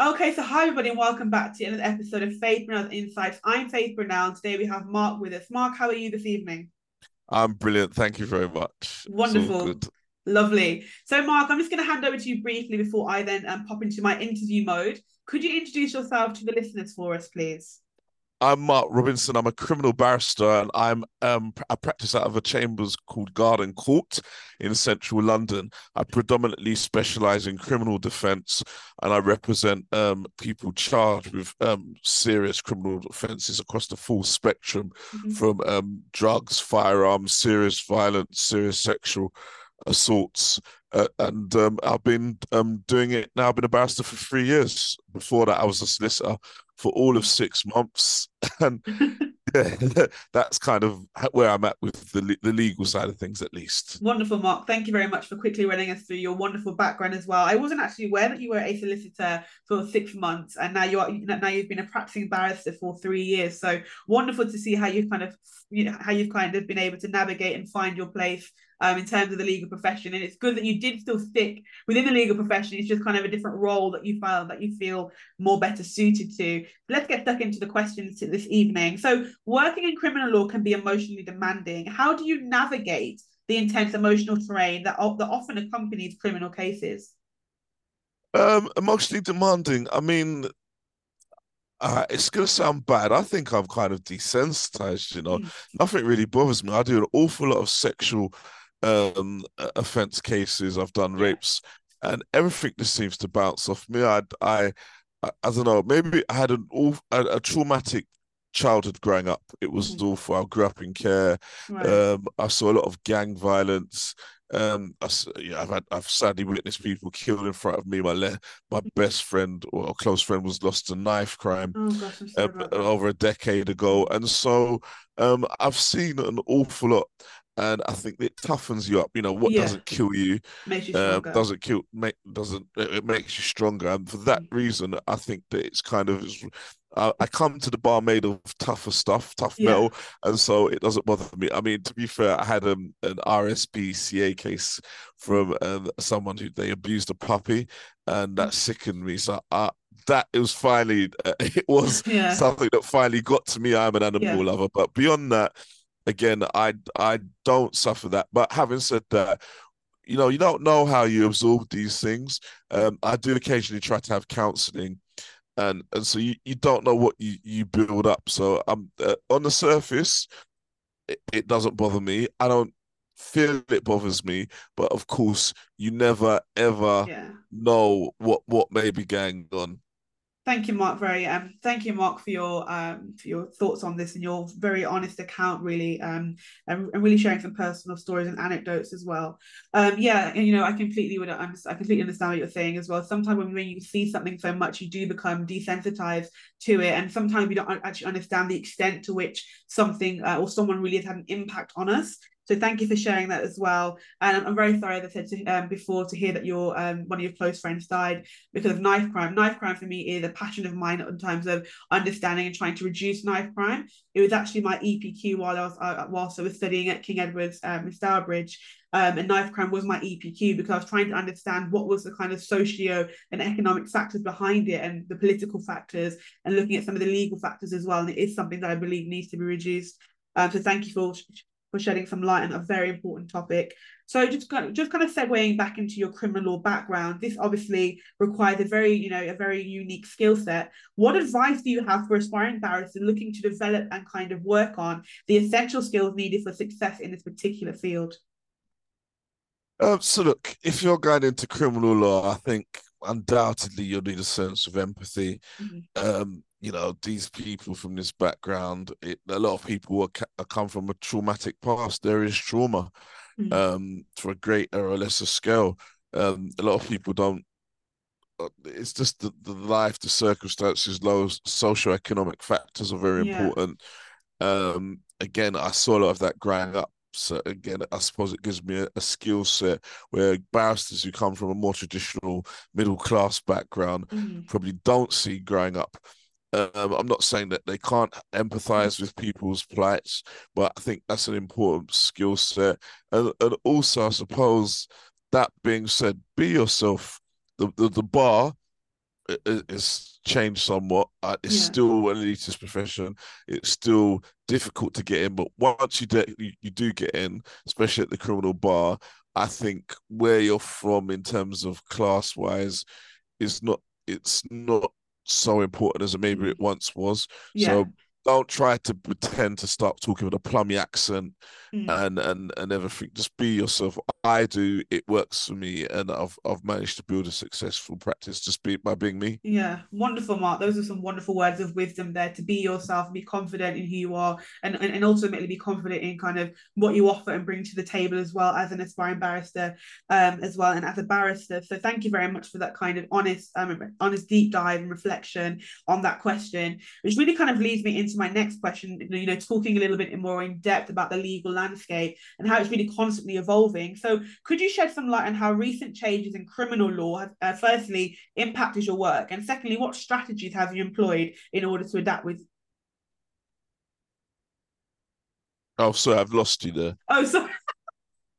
Okay, so hi everybody, and welcome back to another episode of Faith Brynel Insights. I'm Faith Brynel. And today we have Mark with us. Mark, how are you this evening? I'm brilliant. Thank you very much. Wonderful. Lovely. So, Mark, I'm just going to hand over to you briefly before I then um, pop into my interview mode. Could you introduce yourself to the listeners for us, please? I'm Mark Robinson. I'm a criminal barrister, and I'm um, I practice out of a chambers called Garden Court in central London. I predominantly specialise in criminal defence, and I represent um, people charged with um, serious criminal offences across the full spectrum, mm-hmm. from um, drugs, firearms, serious violence, serious sexual assaults. Uh, and um, I've been um, doing it now. I've been a barrister for three years. Before that, I was a solicitor for all of six months, and yeah, that's kind of where I'm at with the the legal side of things, at least. Wonderful, Mark. Thank you very much for quickly running us through your wonderful background as well. I wasn't actually aware that you were a solicitor for six months, and now you are now you've been a practicing barrister for three years. So wonderful to see how you've kind of you know how you've kind of been able to navigate and find your place um, in terms of the legal profession. And it's good that you did still stick within the legal profession. It's just kind of a different role that you feel that you feel more better suited to. Let's get stuck into the questions this evening. So, working in criminal law can be emotionally demanding. How do you navigate the intense emotional terrain that, that often accompanies criminal cases? Um, emotionally demanding. I mean, uh, it's gonna sound bad. I think I'm kind of desensitized. You know, mm. nothing really bothers me. I do an awful lot of sexual um, offense cases. I've done rapes, and everything just seems to bounce off me. I, I, I, I don't know. Maybe I had an a, a traumatic childhood growing up. It was mm-hmm. awful. I grew up in care. Right. Um, I saw a lot of gang violence. Um, I, yeah, I've had, I've sadly witnessed people killed in front of me. My le- my best friend or close friend was lost to knife crime oh, gosh, um, over a decade ago, and so um, I've seen an awful lot and I think it toughens you up. You know, what yeah. doesn't kill you, makes you um, doesn't kill, make, doesn't it makes you stronger. And for that mm. reason, I think that it's kind of I, I come to the bar made of tougher stuff, tough yeah. metal, and so it doesn't bother me. I mean, to be fair, I had um, an RSPCA case from um, someone who they abused a puppy, and that mm. sickened me. So I, that it was finally uh, it was yeah. something that finally got to me. I'm an animal lover, but beyond that, again, I I don't suffer that. But having said that, you know, you don't know how you absorb these things. Um, I do occasionally try to have counselling, and and so you, you don't know what you, you build up. So I'm um, uh, on the surface, it, it doesn't bother me. I don't feel it bothers me, but of course, you never ever yeah. know what what may be going on. Thank you, Mark. Very um, thank you, Mark, for your um, for your thoughts on this and your very honest account, really, um, and, and really sharing some personal stories and anecdotes as well. Um, yeah, and, you know, I completely would I completely understand what you're saying as well. Sometimes when, when you see something so much, you do become desensitized to it, and sometimes we don't actually understand the extent to which something uh, or someone really has had an impact on us. So thank you for sharing that as well. And I'm very sorry, as I said to, um, before, to hear that your um, one of your close friends died because of knife crime. Knife crime for me is a passion of mine in terms of understanding and trying to reduce knife crime. It was actually my EPQ while I was uh, whilst I was studying at King Edward's um, in Stourbridge. Um, and knife crime was my EPQ because I was trying to understand what was the kind of socio and economic factors behind it and the political factors and looking at some of the legal factors as well. And it is something that I believe needs to be reduced. Um, so thank you for for shedding some light on a very important topic. So just kind of, just kind of segueing back into your criminal law background, this obviously requires a very, you know, a very unique skill set. What advice do you have for aspiring barristers looking to develop and kind of work on the essential skills needed for success in this particular field? Um, so look, if you're going into criminal law, I think undoubtedly you'll need a sense of empathy. Mm-hmm. Um, you know these people from this background it, a lot of people are, are, come from a traumatic past there is trauma mm. um for a greater or lesser scale um a lot of people don't uh, it's just the, the life the circumstances those socio-economic factors are very yeah. important um again i saw a lot of that growing up so again, I suppose it gives me a, a skill set where barristers who come from a more traditional middle class background mm. probably don't see growing up. Um, I'm not saying that they can't empathize with people's plights, but I think that's an important skill set. And, and also, I suppose that being said, be yourself. The, the, the bar it's changed somewhat. Uh, it's Yeah. still an elitist profession. It's still difficult to get in, but once you do, you, you do get in, especially at the criminal bar, I think where you're from in terms of class wise is not. It's not so important as maybe it once was. Yeah. So don't try to pretend to start talking with a plummy accent Mm. and and and everything. Just be yourself. I do. It works for me, and I've I've managed to build a successful practice just be by being me. Yeah, wonderful, Mark. Those are some wonderful words of wisdom there to be yourself, be confident in who you are, and, and, and ultimately be confident in kind of what you offer and bring to the table as well as an aspiring barrister, um, as well, and as a barrister. So thank you very much for that kind of honest, um, honest deep dive and reflection on that question, which really kind of leads me into my next question. You know, talking a little bit more in depth about the legal landscape and how it's really constantly evolving. So could you shed some light on how recent changes in criminal law have, uh, firstly, impacted your work? And secondly, what strategies have you employed in order to adapt with? Oh, sorry, I've lost you there. Oh, sorry.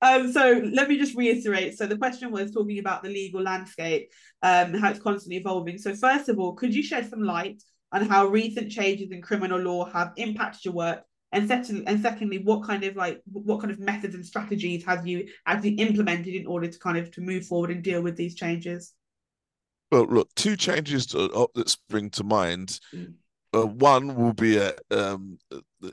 Um, so let me just reiterate. So the question was talking about the legal landscape, um, how it's constantly evolving. So first of all, could you shed some light on how recent changes in criminal law have impacted your work? And secondly, and secondly, what kind of like what kind of methods and strategies have you actually implemented in order to kind of to move forward and deal with these changes? Well, look, two changes to, uh, that spring to mind. Mm. Uh, one will be a um,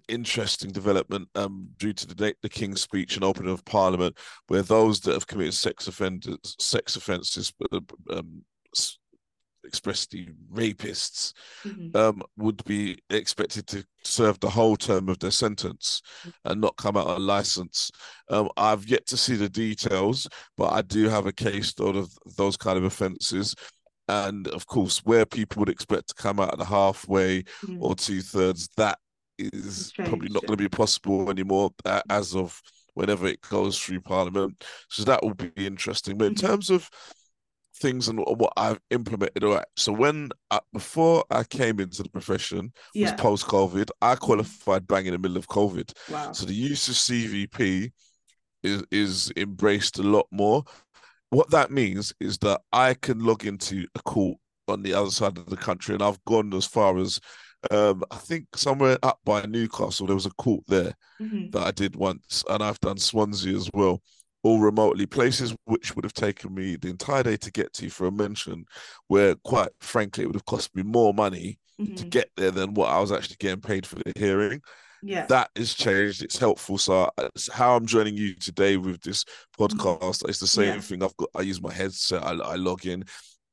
interesting development um, due to the the King's speech and opening of Parliament, where those that have committed sex offenders, sex offences, um, expressly rapists, Mhm. um, would be expected to serve the whole term of their sentence and not come out on license. Um, I've yet to see the details, but I do have a case of those kind of offences. And of course, where people would expect to come out at the halfway Mhm. or two thirds, that is probably not going to be possible anymore as of whenever it goes through Parliament. So that will be interesting. But in Mhm. terms of things and what I've implemented, all right. So when I, before I came into the profession was post COVID, I qualified bang in the middle of COVID. Wow. So the use of CVP is is embraced a lot more. What that means is that I can log into a court on the other side of the country, and I've gone as far as um, I think somewhere up by Newcastle. There was a court there Mhm. that I did once, and I've done Swansea as well, all remotely. Places which would have taken me the entire day to get to for a mention, where quite frankly it would have cost me more money to Mhm. get there than what I was actually getting paid for the hearing Yeah. that has changed. It's helpful. So it's how I'm joining you today with this podcast. It's the same Yeah. thing. I've got. I use my headset. I, I log in.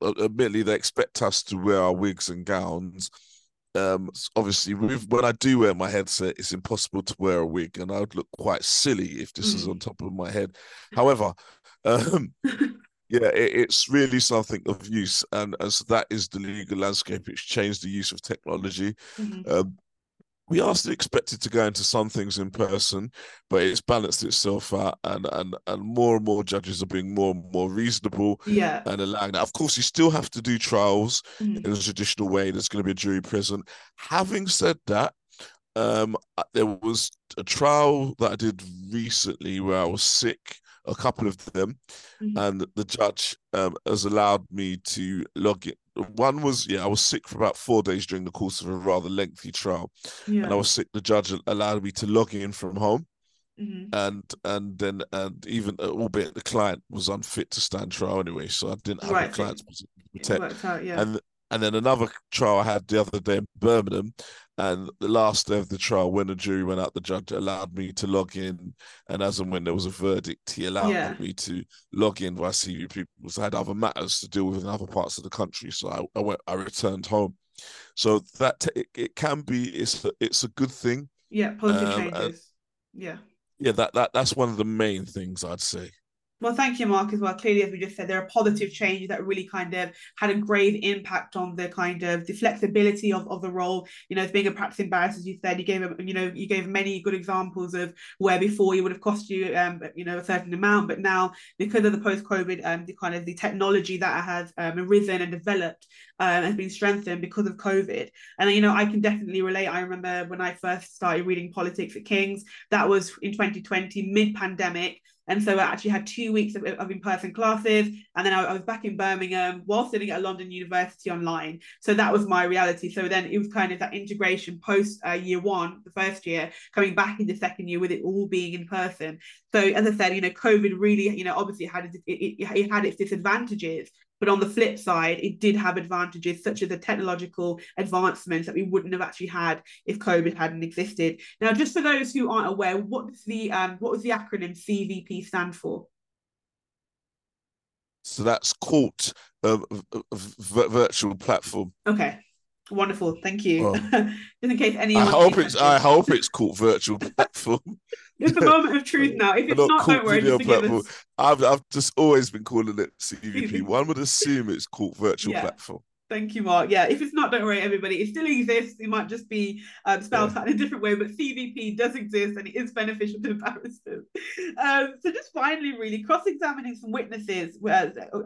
Uh, Admittedly, they expect us to wear our wigs and gowns. Um, obviously, with, when I do wear my headset, it's impossible to wear a wig, and I would look quite silly if this is Mm. on top of my head. However, um, yeah, it, it's really something of use, and as that is the legal landscape, it's changed the use of technology. Mhm. Um, we are still expected to go into some things in person, but it's balanced itself out, and and and more and more judges are being more and more reasonable Yeah. and allowing that. Of course, you still have to do trials Mhm. in a traditional way. There's going to be a jury present. Having said that, um, uh, there was a trial that I did recently where I was sick, a couple of them, Mhm. and the judge um, has allowed me to log it. One was, yeah, I was sick for about four days during the course of a rather lengthy trial, and I was sick. The judge allowed me to log in from home, Mhm. and and then and even uh, albeit the client was unfit to stand trial anyway, so I didn't have Right, a position to It protect. worked out. Yeah. And and then another trial I had the other day in Birmingham, and the last day of the trial, when the jury went out, the judge allowed me to log in, and as and when there was a verdict, he allowed Yeah. me to log in via CVP because I had other matters to deal with in other parts of the country, so I, I went, I returned home. So that it, it can be, it's a, it's a good thing. Yeah. Positive Um, and- changes. Yeah. Yeah, that that that's one of the main things I'd say. Well, thank you, Mark, as well. Clearly, as we just said, there are positive changes that really kind of had a grave impact on the kind of the flexibility of, of the role. You know, as being a practicing barrister, as you said, you gave you know you gave many good examples of where before you would have cost you um you know a certain amount, but now because of the post COVID um the kind of the technology that has um, arisen and developed um, has been strengthened because of COVID. And you know, I can definitely relate. I remember when I first started reading politics at King's, that was in 2020, mid pandemic And so I actually had two weeks of, of in-person classes, and then I, I, was back in Birmingham while studying at London University online. So that was my reality. So then it was kind of that integration post uh, year one, the first year, coming back in the second year with it all being in person. So as I said, you know, COVID really, you know, obviously had it, it, it had its disadvantages, but on the flip side, it did have advantages such as the technological advancements that we wouldn't have actually had if COVID hadn't existed. Now, just for those who aren't aware, what does the um, what was the acronym CVP stand for? So that's called um, virtual platform. Okay. Wonderful, thank you. Just in case anyone. I hope it's. I hope it's called virtual platform. it's the moment of truth now. If it's not, not don't worry. Just platform. I've I've just always been calling it CVP. One would assume it's called virtual yeah. platform. Thank you, Mark. Yeah, if it's not, don't worry, everybody. It still exists. It might just be um, spelled yeah. out in a different way, but CVP does exist and it is beneficial to barristers. Um, so, just finally, really, cross-examining some witnesses,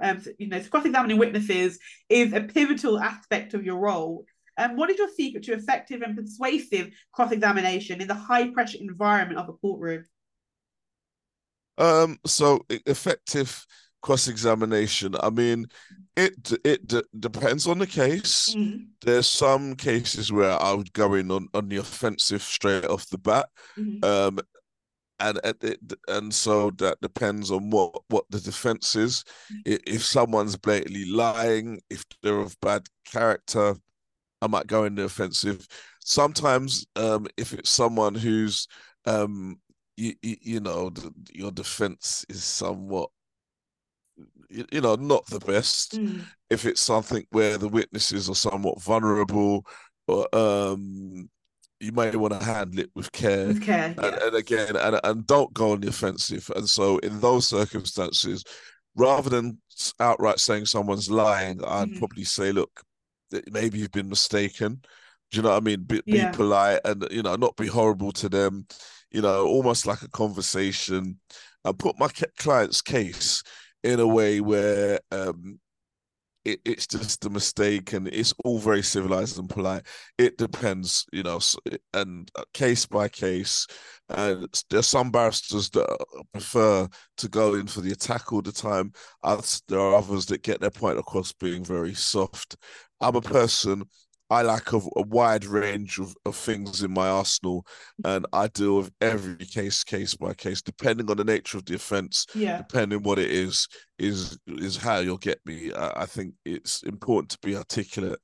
um, you know, cross-examining witnesses is a pivotal aspect of your role. And um, what is your secret to effective and persuasive cross-examination in the high-pressure environment of a courtroom? Um, so effective cross-examination. I mean, it it d- depends on the case. Mm-hmm. There's some cases where I would go in on, on the offensive straight off the bat. Mm-hmm. Um, and it, and so that depends on what what the defense is. Mm-hmm. If someone's blatantly lying, if they're of bad character, I might go in the offensive. Sometimes, um, if it's someone who's, um, you, you, you know, the, your defense is somewhat you know, not the best. Mm. If it's something where the witnesses are somewhat vulnerable, or um, you may want to handle it with care. With care, yeah. and, and, again, and and don't go on the offensive. And so, in those circumstances, rather than outright saying someone's lying, I'd mm. probably say, look, maybe you've been mistaken. Do you know what I mean? Be, yeah. be polite and you know, not be horrible to them. You know, almost like a conversation, and put my client's case in a way where um, it, it's just a mistake and it's all very civilized and polite. It depends, you know, and uh, case by case. And there's some barristers that prefer to go in for the attack all the time. There are others that get their point across being very soft. I'm a person I like a, a, wide range of, of things in my arsenal, and I deal with every case, case by case, depending on the nature of the offence. Yeah. Depending what it is, is is how you'll get me. I, I think it's important to be articulate,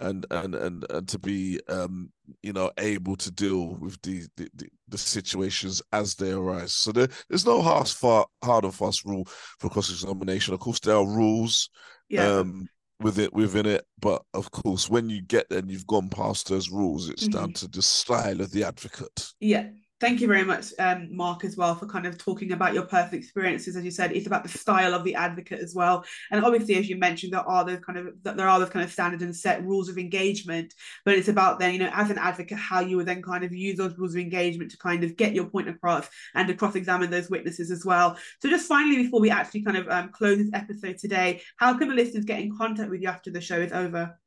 and and and and to be um you know able to deal with the the, the situations as they arise. So there, there's no hard, far, hard and fast rule for cross examination. Of course, there are rules. Yeah. Um, with it within it. But of course, when you get there and you've gone past those rules, it's mm-hmm. down to the style of the advocate. Yeah, thank you very much, um, Mark, as well, for kind of talking about your personal experiences. As you said, it's about the style of the advocate as well. And obviously, as you mentioned, there are those kind of there are those kind of standard and set rules of engagement. But it's about then, you know, as an advocate, how you would then kind of use those rules of engagement to kind of get your point across and to cross-examine those witnesses as well. So just finally, before we actually kind of um, close this episode today, how can the listeners get in contact with you after the show is over?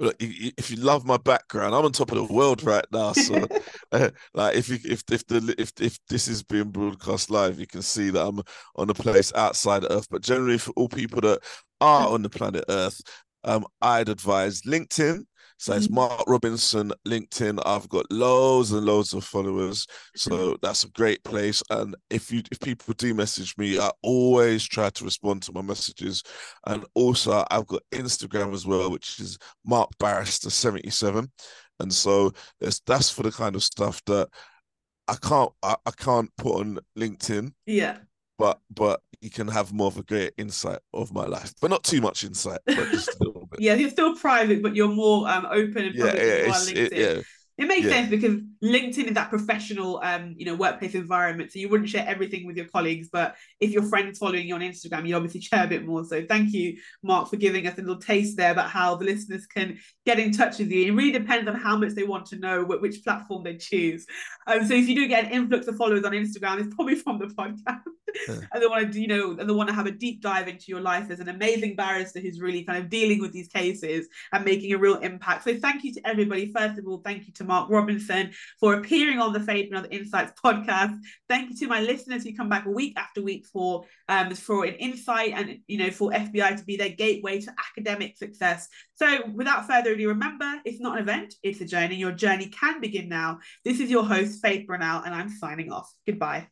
Look, if you love my background, I'm on top of the world right now. So, uh, like, if you if if the if if this is being broadcast live, you can see that I'm on a place outside Earth. But generally, for all people that are on the planet Earth, um, I'd advise LinkedIn so it's mm-hmm. Mark Robinson, LinkedIn. I've got loads and loads of followers. So that's a great place. And if you if people do message me, I always try to respond to my messages. And also I've got Instagram as well, which is Mark Barrister 77. And so it's, that's for the kind of stuff that I can't I, I can't put on LinkedIn. Yeah but but you can have more of a great insight of my life, but not too much insight, but just a little bit. yeah, you're still private, but you're more um, open and public yeah, yeah, it, yeah. It makes yeah. sense because LinkedIn is that professional, um, you know, workplace environment. So you wouldn't share everything with your colleagues, but if your friends following you on Instagram, you obviously share a bit more. So thank you, Mark, for giving us a little taste there about how the listeners can get in touch with you. It really depends on how much they want to know, which platform they choose. Um, so if you do get an influx of followers on Instagram, it's probably from the podcast. Yeah. and they want to, you know, and they want to have a deep dive into your life as an amazing barrister who's really kind of dealing with these cases and making a real impact. So thank you to everybody. First of all, thank you to Mark Robinson for appearing on the Faith and Other Insights podcast. Thank you to my listeners who come back week after week for um, for an insight and you know for FBI to be their gateway to academic success. So without further ado, remember it's not an event, it's a journey. Your journey can begin now. This is your host, Faith Brynel, and I'm signing off. Goodbye.